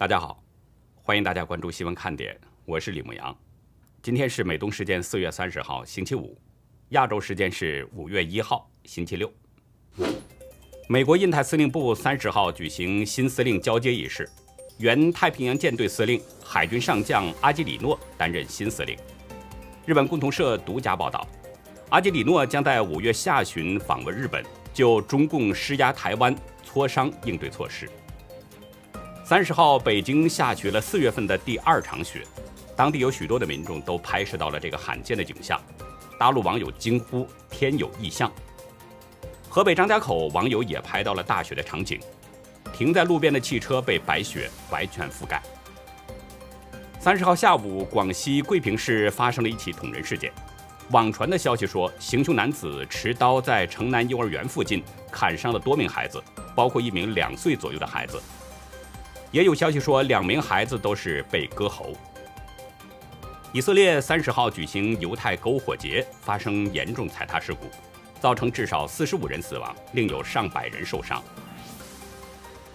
大家好，欢迎大家关注新闻看点，我是李牧阳。今天是美东时间四月三十号星期五，亚洲时间是五月一号星期六。美国印太司令部三十号举行新司令交接仪式，原太平洋舰队司令海军上将阿基里诺担任新司令。日本共同社独家报道，阿基里诺将在五月下旬访问日本，就中共施压台湾磋商应对措施。三十号，北京下起了四月份的第二场雪，当地有许多的民众都拍摄到了这个罕见的景象，大陆网友惊呼“天有异象”。河北张家口网友也拍到了大雪的场景，停在路边的汽车被白雪完全覆盖。三十号下午，广西桂平市发生了一起捅人事件，网传的消息说，行凶男子持刀在城南幼儿园附近砍伤了多名孩子，包括一名两岁左右的孩子。也有消息说，两名孩子都是被割喉。以色列三十号举行犹太篝火节，发生严重踩踏事故，造成至少四十五人死亡，另有上百人受伤。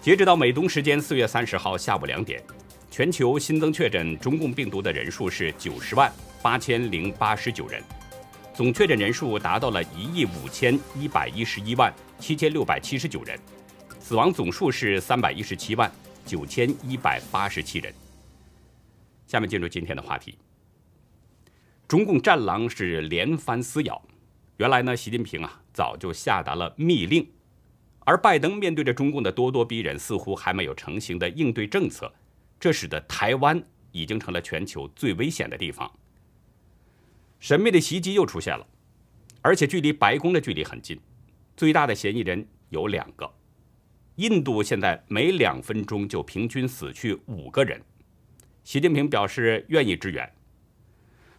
截止到美东时间四月三十号下午两点，全球新增确诊中共病毒的人数是九十万八千零八十九人，总确诊人数达到了一亿五千一百一十一万七千六百七十九人，死亡总数是三百一十七万。九千一百八十七人。下面进入今天的话题。中共战狼是连番撕咬，原来呢，习近平啊早就下达了密令，而拜登面对着中共的咄咄逼人，似乎还没有成型的应对政策，这使得台湾已经成了全球最危险的地方。神秘的袭击又出现了，而且距离白宫的距离很近，最大的嫌疑人有两个。印度现在每两分钟就平均死去五个人，习近平表示愿意支援，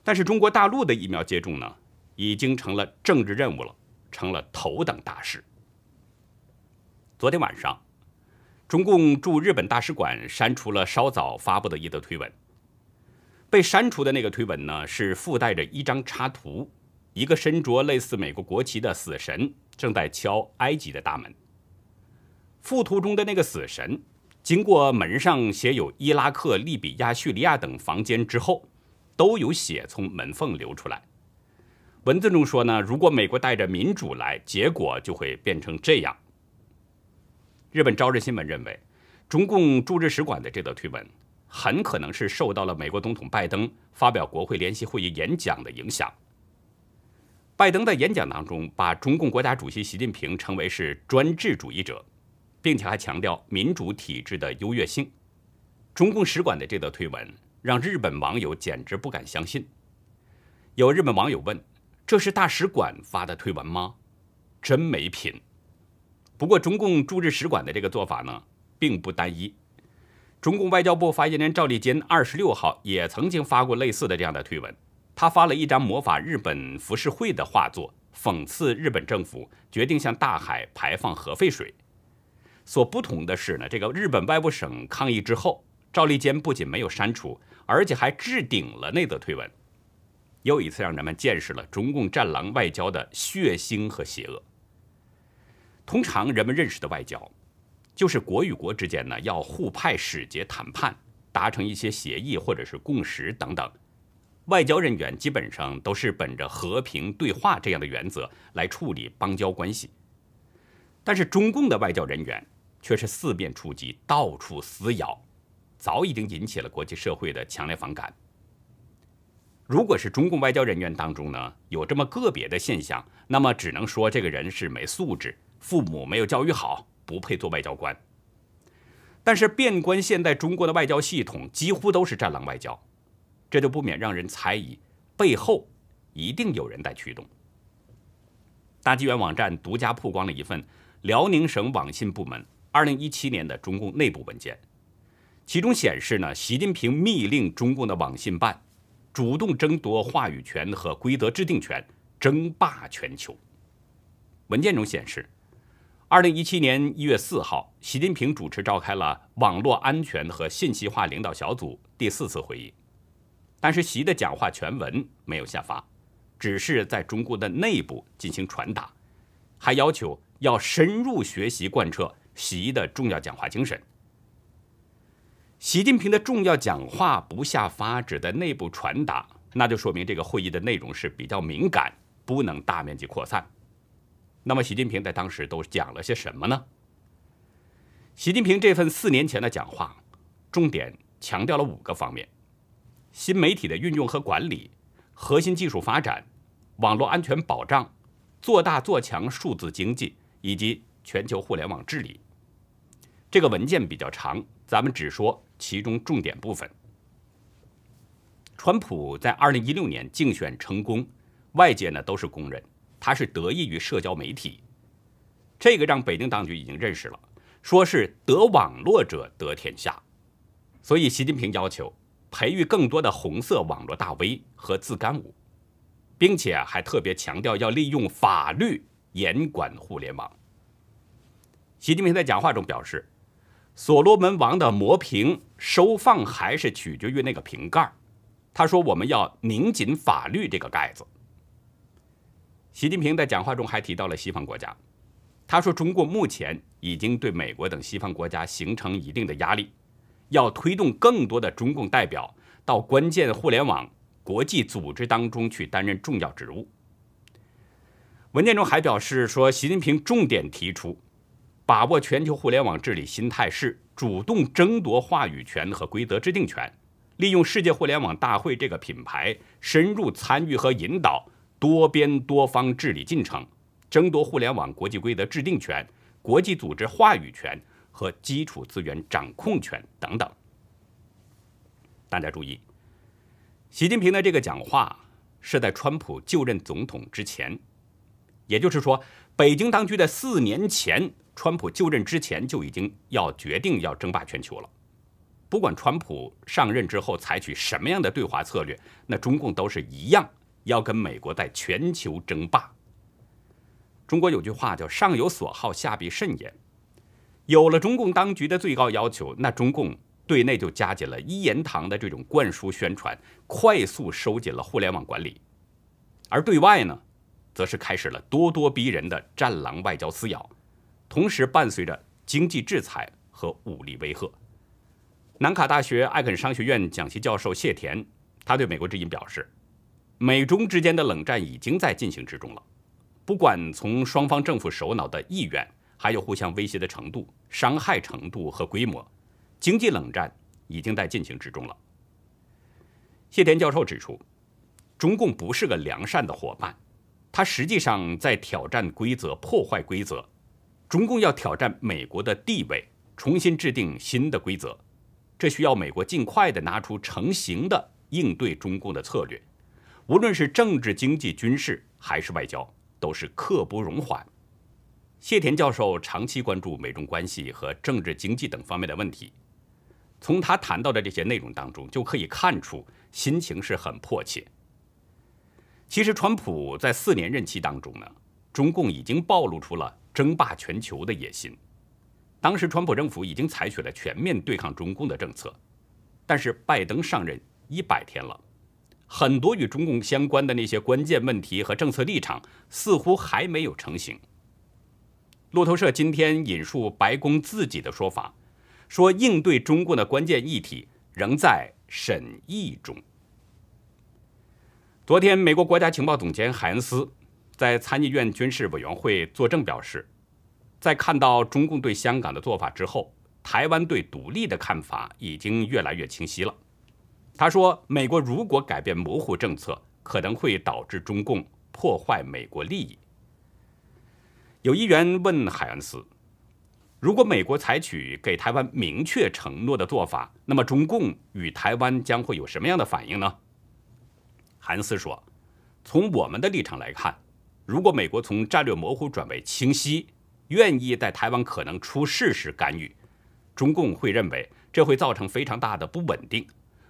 但是中国大陆的疫苗接种呢，已经成了政治任务了，成了头等大事。昨天晚上，中共驻日本大使馆删除了稍早发布的一则推文，被删除的那个推文呢，是附带着一张插图，一个身着类似美国国旗的死神正在敲埃及的大门。附图中的那个死神，经过门上写有伊拉克、利比亚、叙利亚等房间之后，都有血从门缝流出来。文字中说呢，如果美国带着民主来，结果就会变成这样。日本朝日新闻认为，中共驻日使馆的这则推文，很可能是受到了美国总统拜登发表国会联席会议演讲的影响。拜登在演讲当中，把中共国家主席习近平称为是专制主义者。并且还强调民主体制的优越性。中共使馆的这则推文让日本网友简直不敢相信。有日本网友问：“这是大使馆发的推文吗？”真没品。不过，中共驻日使馆的这个做法呢，并不单一。中共外交部发言人赵立坚二十六号也曾经发过类似的这样的推文。他发了一张模仿日本浮世绘的画作，讽刺日本政府决定向大海排放核废水。所不同的是呢，这个日本外务省抗议之后，赵立坚不仅没有删除，而且还置顶了那则推文，又一次让人们见识了中共战狼外交的血腥和邪恶。通常人们认识的外交，就是国与国之间呢要互派使节谈判，达成一些协议或者是共识等等，外交人员基本上都是本着和平对话这样的原则来处理邦交关系。但是中共的外交人员。却是四面出击，到处撕咬，早已经引起了国际社会的强烈反感。如果是中共外交人员当中呢有这么个别的现象，那么只能说这个人是没素质，父母没有教育好，不配做外交官。但是遍观现代中国的外交系统，几乎都是战狼外交，这就不免让人猜疑背后一定有人在驱动。大纪元网站独家曝光了一份辽宁省网信部门。二零一七年的中共内部文件，其中显示呢，习近平密令中共的网信办主动争夺话语权和规则制定权，争霸全球。文件中显示，二零一七年一月四号，习近平主持召开了网络安全和信息化领导小组第四次会议，但是习的讲话全文没有下发，只是在中国的内部进行传达，还要求要深入学习贯彻。习的重要讲话精神。习近平的重要讲话不下发指的内部传达，那就说明这个会议的内容是比较敏感，不能大面积扩散。那么，习近平在当时都讲了些什么呢？习近平这份四年前的讲话，重点强调了五个方面：新媒体的运用和管理、核心技术发展、网络安全保障、做大做强数字经济以及全球互联网治理。这个文件比较长，咱们只说其中重点部分。川普在二零一六年竞选成功，外界呢都是公认。他是得益于社交媒体，这个让北京当局已经认识了，说是得网络者得天下，所以习近平要求培育更多的红色网络大 V 和自干五，并且还特别强调要利用法律严管互联网。习近平在讲话中表示，所罗门王的魔瓶收放还是取决于那个瓶盖他说我们要拧紧法律这个盖子。习近平在讲话中还提到了西方国家，他说：“中国目前已经对美国等西方国家形成一定的压力，要推动更多的中共代表到关键互联网国际组织当中去担任重要职务。”文件中还表示说，习近平重点提出，把握全球互联网治理新态势，主动争夺话语权和规则制定权，利用世界互联网大会这个品牌，深入参与和引导。多边多方治理进程，争夺互联网国际规则制定权、国际组织话语权和基础资源掌控权等等。大家注意，习近平的这个讲话是在川普就任总统之前，也就是说，北京当局在四年前川普就任之前就已经要决定要争霸全球了。不管川普上任之后采取什么样的对华策略，那中共都是一样。要跟美国在全球争霸。中国有句话叫“上有所好，下必甚焉”。有了中共当局的最高要求，那中共对内就加紧了一言堂的这种灌输宣传，快速收紧了互联网管理；而对外呢，则是开始了咄咄逼人的战狼外交撕咬，同时伴随着经济制裁和武力威吓。南卡大学艾肯商学院讲席教授谢田，他对美国之音表示。美中之间的冷战已经在进行之中了，不管从双方政府首脑的意愿，还有互相威胁的程度、伤害程度和规模，经济冷战已经在进行之中了。谢田教授指出，中共不是个良善的伙伴，他实际上在挑战规则、破坏规则。中共要挑战美国的地位，重新制定新的规则，这需要美国尽快的拿出成型的应对中共的策略。无论是政治、经济、军事还是外交，都是刻不容缓。谢田教授长期关注美中关系和政治、经济等方面的问题，从他谈到的这些内容当中，就可以看出心情是很迫切。其实，川普在四年任期当中呢，中共已经暴露出了争霸全球的野心。当时，川普政府已经采取了全面对抗中共的政策，但是拜登上任一百天了。很多与中共相关的那些关键问题和政策立场似乎还没有成型。路透社今天引述白宫自己的说法，说应对中共的关键议题仍在审议中。昨天，美国国家情报总监海恩斯在参议院军事委员会作证表示，在看到中共对香港的做法之后，台湾对独立的看法已经越来越清晰了。他说：“美国如果改变模糊政策，可能会导致中共破坏美国利益。”有议员问海恩斯：“如果美国采取给台湾明确承诺的做法，那么中共与台湾将会有什么样的反应呢？”海恩斯说：“从我们的立场来看，如果美国从战略模糊转为清晰，愿意在台湾可能出事时干预，中共会认为这会造成非常大的不稳定。”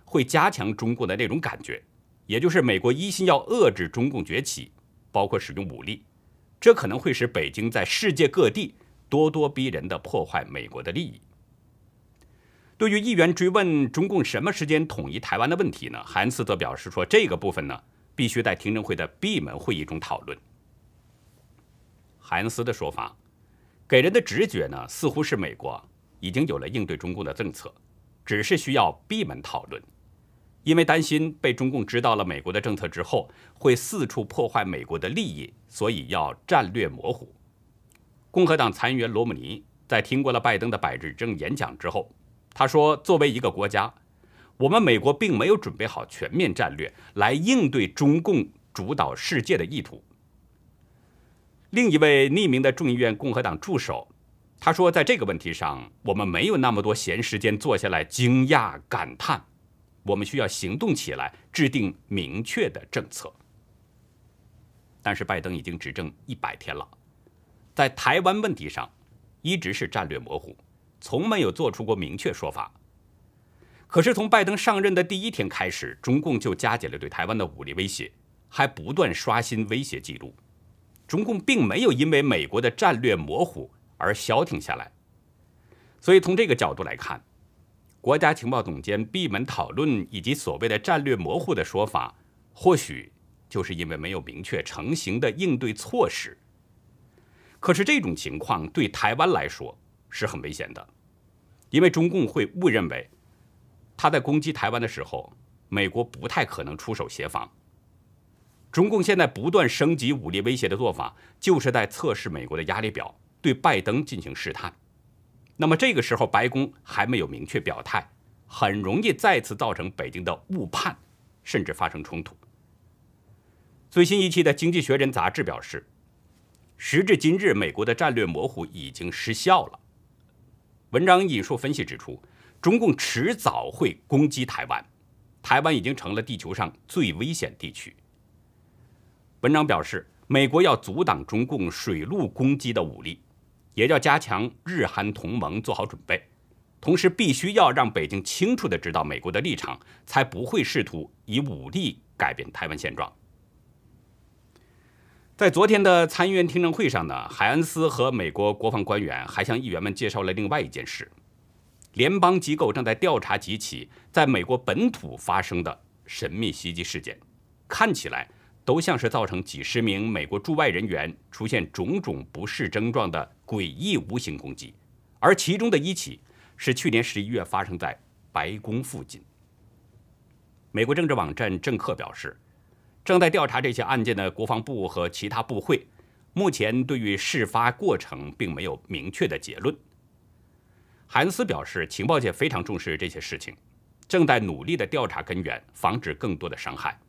会加强中共的那种感觉，也就是美国一心要遏制中共崛起，包括使用武力，这可能会使北京在世界各地咄咄逼人的破坏美国的利益。对于议员追问中共什么时间统一台湾的问题呢？韩斯则表示说，这个部分呢必须在听证会的闭门会议中讨论。韩斯的说法给人的直觉呢，似乎是美国已经有了应对中共的政策。只是需要闭门讨论，因为担心被中共知道了美国的政策之后，会四处破坏美国的利益，所以要战略模糊。共和党参议员罗姆尼在听过了拜登的百日政演讲之后，他说：“作为一个国家，我们美国并没有准备好全面战略来应对中共主导世界的意图。”另一位匿名的众议院共和党助手。他说，在这个问题上，我们没有那么多闲时间坐下来惊讶感叹，我们需要行动起来，制定明确的政策。但是，拜登已经执政一百天了，在台湾问题上，一直是战略模糊，从没有做出过明确说法。可是，从拜登上任的第一天开始，中共就加紧了对台湾的武力威胁，还不断刷新威胁记录。中共并没有因为美国的战略模糊。而消停下来，所以从这个角度来看，国家情报总监闭门讨论以及所谓的战略模糊的说法，或许就是因为没有明确成型的应对措施。可是这种情况对台湾来说是很危险的，因为中共会误认为他在攻击台湾的时候，美国不太可能出手协防。中共现在不断升级武力威胁的做法，就是在测试美国的压力表。对拜登进行试探，那么这个时候白宫还没有明确表态，很容易再次造成北京的误判，甚至发生冲突。最新一期的《经济学人》杂志表示，时至今日，美国的战略模糊已经失效了。文章引述分析指出，中共迟早会攻击台湾，台湾已经成了地球上最危险地区。文章表示，美国要阻挡中共水陆攻击的武力。也要加强日韩同盟，做好准备，同时必须要让北京清楚地知道美国的立场，才不会试图以武力改变台湾现状。在昨天的参议院听证会上呢，海恩斯和美国国防官员还向议员们介绍了另外一件事：联邦机构正在调查几起在美国本土发生的神秘袭击事件，看起来。都像是造成几十名美国驻外人员出现种种不适症状的诡异无形攻击，而其中的一起是去年十一月发生在白宫附近。美国政治网站政客表示，正在调查这些案件的国防部和其他部会，目前对于事发过程并没有明确的结论。韩斯表示，情报界非常重视这些事情，正在努力的调查根源，防止更多的伤害。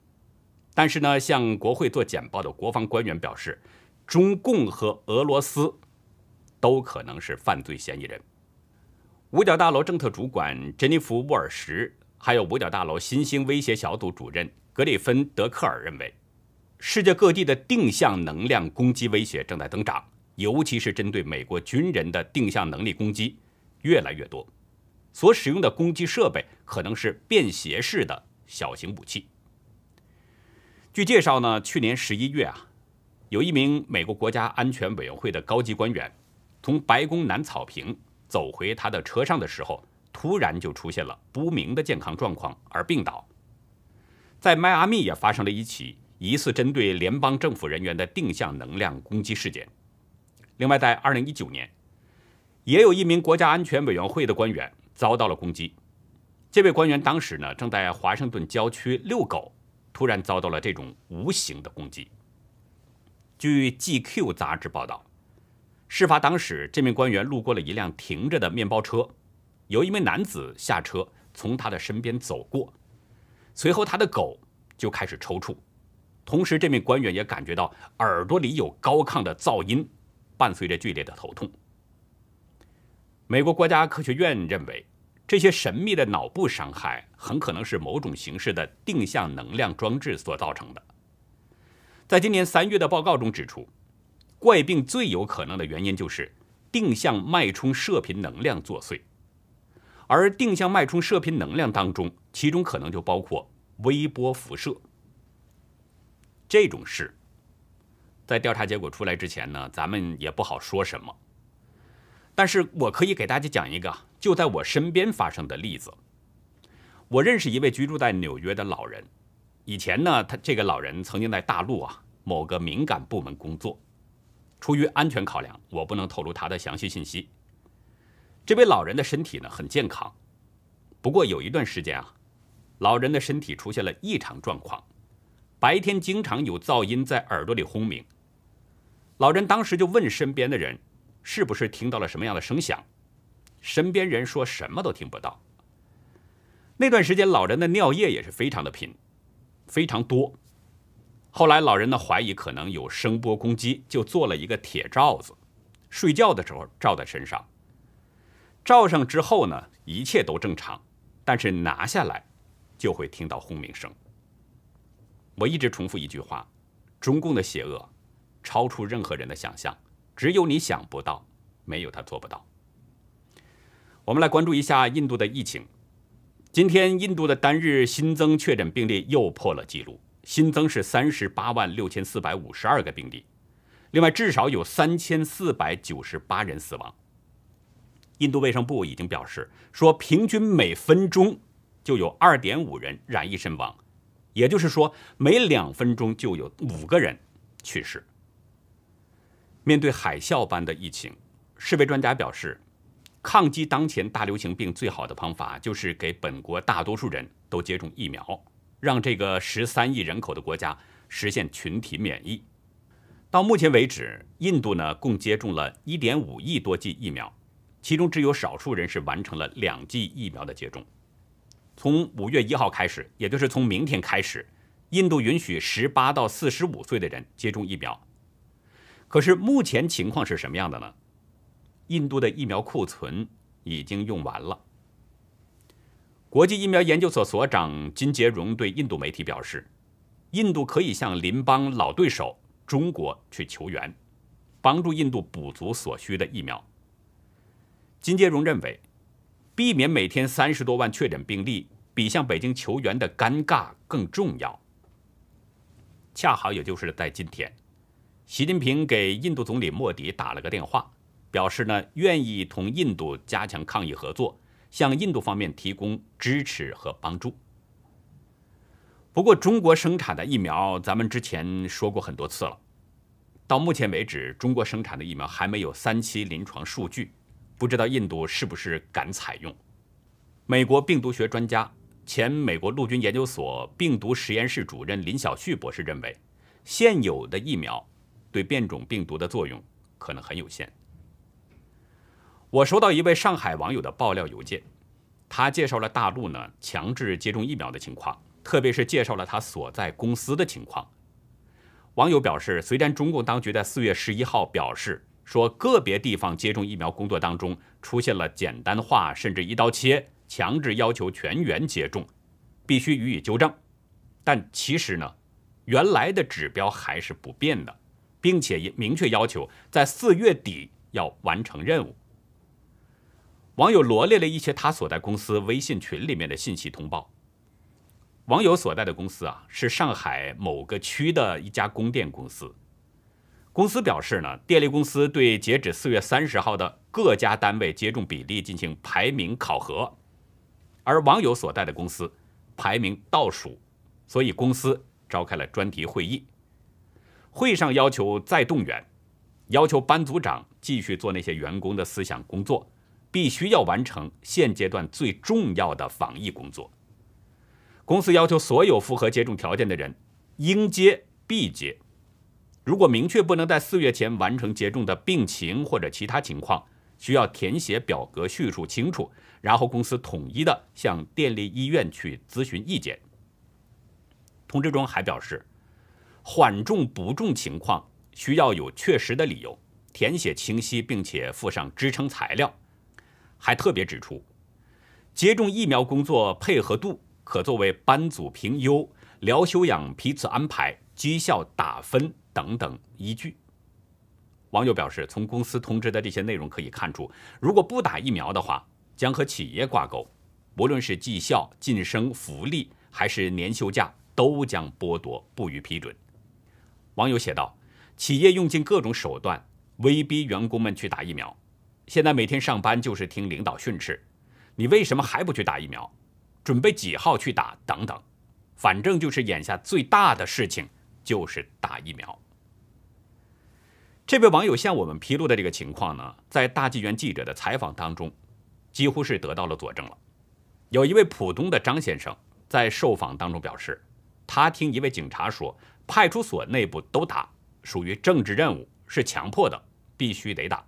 但是呢，向国会做简报的国防官员表示，中共和俄罗斯都可能是犯罪嫌疑人。五角大楼政策主管珍妮弗·沃尔什，还有五角大楼新兴威胁小组主任格里芬·德克尔认为，世界各地的定向能量攻击威胁正在增长，尤其是针对美国军人的定向能力攻击越来越多，所使用的攻击设备可能是便携式的小型武器。据介绍呢，去年十一月啊，有一名美国国家安全委员会的高级官员，从白宫南草坪走回他的车上的时候，突然就出现了不明的健康状况而病倒。在迈阿密也发生了一起疑似针对联邦政府人员的定向能量攻击事件。另外，在二零一九年，也有一名国家安全委员会的官员遭到了攻击。这位官员当时呢，正在华盛顿郊区遛狗。突然遭到了这种无形的攻击。据 GQ 杂志报道，事发当时，这名官员路过了一辆停着的面包车，有一名男子下车从他的身边走过，随后他的狗就开始抽搐，同时这名官员也感觉到耳朵里有高亢的噪音，伴随着剧烈的头痛。美国国家科学院认为。这些神秘的脑部伤害很可能是某种形式的定向能量装置所造成的。在今年三月的报告中指出，怪病最有可能的原因就是定向脉冲射频能量作祟，而定向脉冲射频能量当中，其中可能就包括微波辐射。这种事，在调查结果出来之前呢，咱们也不好说什么。但是我可以给大家讲一个就在我身边发生的例子。我认识一位居住在纽约的老人，以前呢，他这个老人曾经在大陆啊某个敏感部门工作。出于安全考量，我不能透露他的详细信息。这位老人的身体呢很健康，不过有一段时间啊，老人的身体出现了异常状况，白天经常有噪音在耳朵里轰鸣。老人当时就问身边的人，是不是听到了什么样的声响？身边人说什么都听不到。那段时间，老人的尿液也是非常的频，非常多。后来，老人呢怀疑可能有声波攻击，就做了一个铁罩子，睡觉的时候罩在身上。罩上之后呢，一切都正常，但是拿下来，就会听到轰鸣声。我一直重复一句话：中共的邪恶，超出任何人的想象，只有你想不到，没有他做不到。我们来关注一下印度的疫情。今天，印度的单日新增确诊病例又破了纪录，新增是三十八万六千四百五十二个病例，另外至少有三千四百九十八人死亡。印度卫生部已经表示，说平均每分钟就有二点五人染疫身亡，也就是说每两分钟就有五个人去世。面对海啸般的疫情，世卫专家表示。抗击当前大流行病最好的方法就是给本国大多数人都接种疫苗，让这个十三亿人口的国家实现群体免疫。到目前为止，印度呢共接种了一点五亿多剂疫苗，其中只有少数人是完成了两剂疫苗的接种。从五月一号开始，也就是从明天开始，印度允许十八到四十五岁的人接种疫苗。可是目前情况是什么样的呢？印度的疫苗库存已经用完了。国际疫苗研究所所长金杰荣对印度媒体表示，印度可以向邻邦老对手中国去求援，帮助印度补足所需的疫苗。金杰荣认为，避免每天三十多万确诊病例，比向北京求援的尴尬更重要。恰好也就是在今天，习近平给印度总理莫迪打了个电话。表示呢，愿意同印度加强抗疫合作，向印度方面提供支持和帮助。不过，中国生产的疫苗，咱们之前说过很多次了。到目前为止，中国生产的疫苗还没有三期临床数据，不知道印度是不是敢采用。美国病毒学专家、前美国陆军研究所病毒实验室主任林小旭博士认为，现有的疫苗对变种病毒的作用可能很有限。我收到一位上海网友的爆料邮件，他介绍了大陆呢强制接种疫苗的情况，特别是介绍了他所在公司的情况。网友表示，虽然中共当局在四月十一号表示说个别地方接种疫苗工作当中出现了简单化甚至一刀切，强制要求全员接种，必须予以纠正，但其实呢，原来的指标还是不变的，并且也明确要求在四月底要完成任务。网友罗列了一些他所在公司微信群里面的信息通报。网友所在的公司啊，是上海某个区的一家供电公司。公司表示呢，电力公司对截止四月三十号的各家单位接种比例进行排名考核，而网友所在的公司排名倒数，所以公司召开了专题会议。会上要求再动员，要求班组长继续做那些员工的思想工作。必须要完成现阶段最重要的防疫工作。公司要求所有符合接种条件的人应接必接。如果明确不能在四月前完成接种的病情或者其他情况，需要填写表格叙述清楚，然后公司统一的向电力医院去咨询意见。通知中还表示，缓重不重情况需要有确实的理由，填写清晰，并且附上支撑材料。还特别指出，接种疫苗工作配合度可作为班组评优、疗休养批次安排、绩效打分等等依据。网友表示，从公司通知的这些内容可以看出，如果不打疫苗的话，将和企业挂钩，无论是绩效、晋升、福利还是年休假，都将剥夺，不予批准。网友写道：“企业用尽各种手段威逼员工们去打疫苗。”现在每天上班就是听领导训斥，你为什么还不去打疫苗？准备几号去打？等等，反正就是眼下最大的事情就是打疫苗。这位网友向我们披露的这个情况呢，在大纪元记者的采访当中，几乎是得到了佐证了。有一位浦东的张先生在受访当中表示，他听一位警察说，派出所内部都打，属于政治任务，是强迫的，必须得打。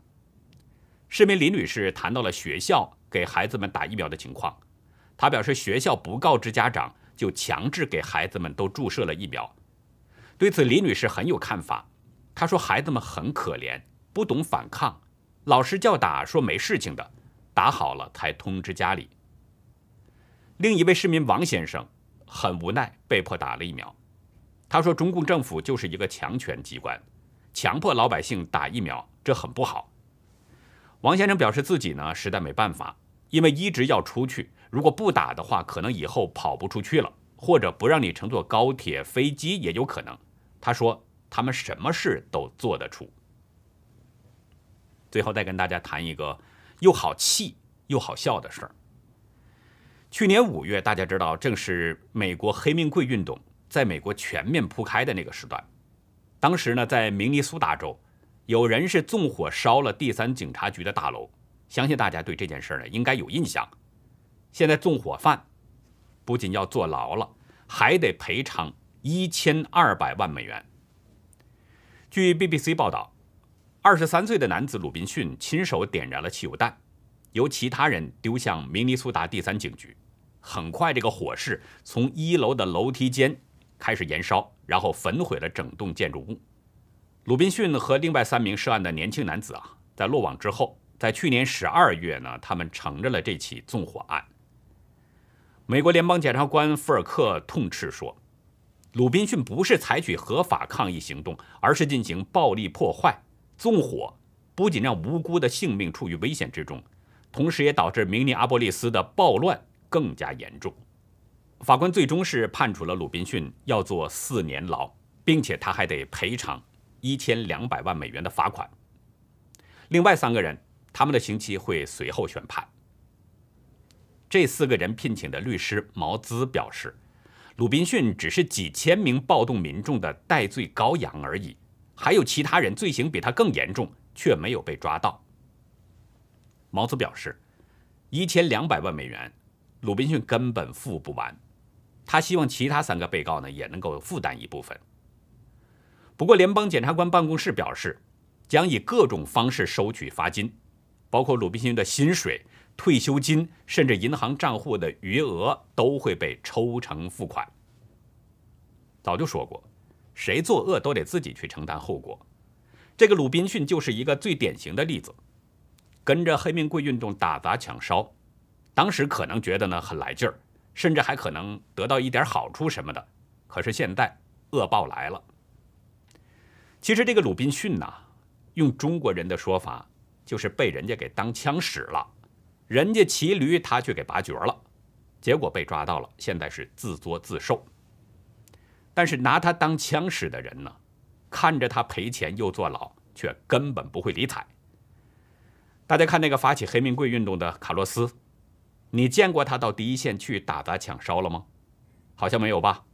市民李女士谈到了学校给孩子们打疫苗的情况，她表示，学校不告知家长就强制给孩子们都注射了疫苗。对此，李女士很有看法，她说，孩子们很可怜，不懂反抗，老师叫打说没事情的，打好了才通知家里。另一位市民王先生很无奈，被迫打了疫苗。他说：“中共政府就是一个强权机关，强迫老百姓打疫苗，这很不好。”王先生表示自己呢实在没办法，因为一直要出去，如果不打的话，可能以后跑不出去了，或者不让你乘坐高铁、飞机也有可能。他说：“他们什么事都做得出。”最后再跟大家谈一个又好气又好笑的事儿。去年五月，大家知道，正是美国黑命贵运动在美国全面铺开的那个时段。当时呢，在明尼苏达州，有人是纵火烧了第三警察局的大楼。相信大家对这件事呢应该有印象。现在纵火犯不仅要坐牢了，还得赔偿一千二百万美元。据 BBC 报道，二十三岁的男子鲁滨逊亲手点燃了汽油弹，由其他人丢向明尼苏达第三警局。很快，这个火势从一楼的楼梯间开始燃烧，然后焚毁了整栋建筑物。鲁滨逊和另外三名涉案的年轻男子啊，在落网之后，在去年十二月呢，他们承认了这起纵火案。美国联邦检察官福尔克痛斥说：“鲁滨逊不是采取合法抗议行动，而是进行暴力破坏、纵火，不仅让无辜的性命处于危险之中，同时也导致明尼阿波利斯的暴乱。”更加严重，法官最终是判处了鲁滨逊要坐四年牢，并且他还得赔偿一千两百万美元的罚款。另外三个人，他们的刑期会随后宣判。这四个人聘请的律师毛兹表示，鲁滨逊只是几千名暴动民众的代罪羔羊而已，还有其他人罪行比他更严重，却没有被抓到。毛兹表示，一千两百万美元。鲁滨逊根本付不完，他希望其他三个被告呢也能够负担一部分。不过，联邦检察官办公室表示，将以各种方式收取罚金，包括鲁滨逊的薪水、退休金，甚至银行账户的余额都会被抽成付款。早就说过，谁作恶都得自己去承担后果。这个鲁滨逊就是一个最典型的例子，跟着黑命贵运动打砸抢烧。当时可能觉得呢很来劲儿，甚至还可能得到一点好处什么的。可是现在恶报来了。其实这个鲁滨逊呐，用中国人的说法，就是被人家给当枪使了，人家骑驴，他却给拔角了，结果被抓到了，现在是自作自受。但是拿他当枪使的人呢，看着他赔钱又坐牢，却根本不会理睬。大家看那个发起黑命贵运动的卡洛斯。你见过他到第一线去打砸抢烧了吗？好像没有吧。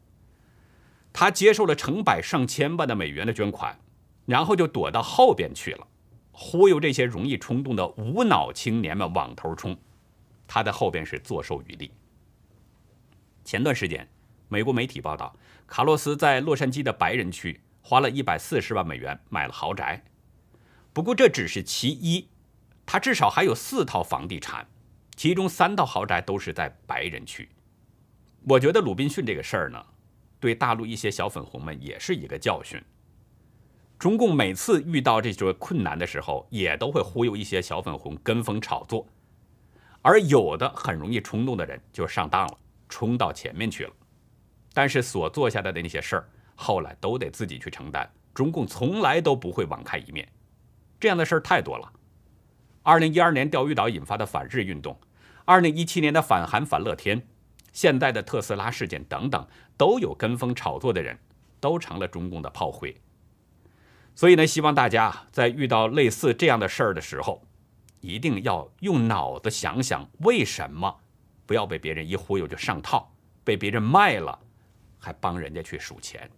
他接受了成百上千万的美元的捐款，然后就躲到后边去了，忽悠这些容易冲动的无脑青年们往头冲。他在后边是坐收渔利。前段时间，美国媒体报道，卡洛斯在洛杉矶的白人区花了一百四十万美元买了豪宅。不过这只是其一，他至少还有四套房地产。其中三套豪宅都是在白人区，我觉得鲁滨逊这个事儿呢，对大陆一些小粉红们也是一个教训。中共每次遇到这种困难的时候，也都会忽悠一些小粉红跟风炒作，而有的很容易冲动的人就上当了，冲到前面去了。但是所做下来的那些事儿，后来都得自己去承担。中共从来都不会网开一面，这样的事儿太多了。二零一二年钓鱼岛引发的反日运动，二零一七年的反韩反乐天，现在的特斯拉事件等等，都有跟风炒作的人，都成了中共的炮灰。所以呢，希望大家在遇到类似这样的事儿的时候，一定要用脑子想想为什么，不要被别人一忽悠就上套，被别人卖了，还帮人家去数钱。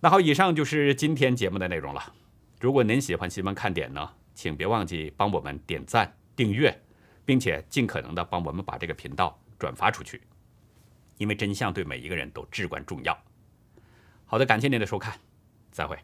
那好，以上就是今天节目的内容了。如果您喜欢新闻看点呢？请别忘记帮我们点赞、订阅，并且尽可能的帮我们把这个频道转发出去，因为真相对每一个人都至关重要。好的，感谢您的收看，再会。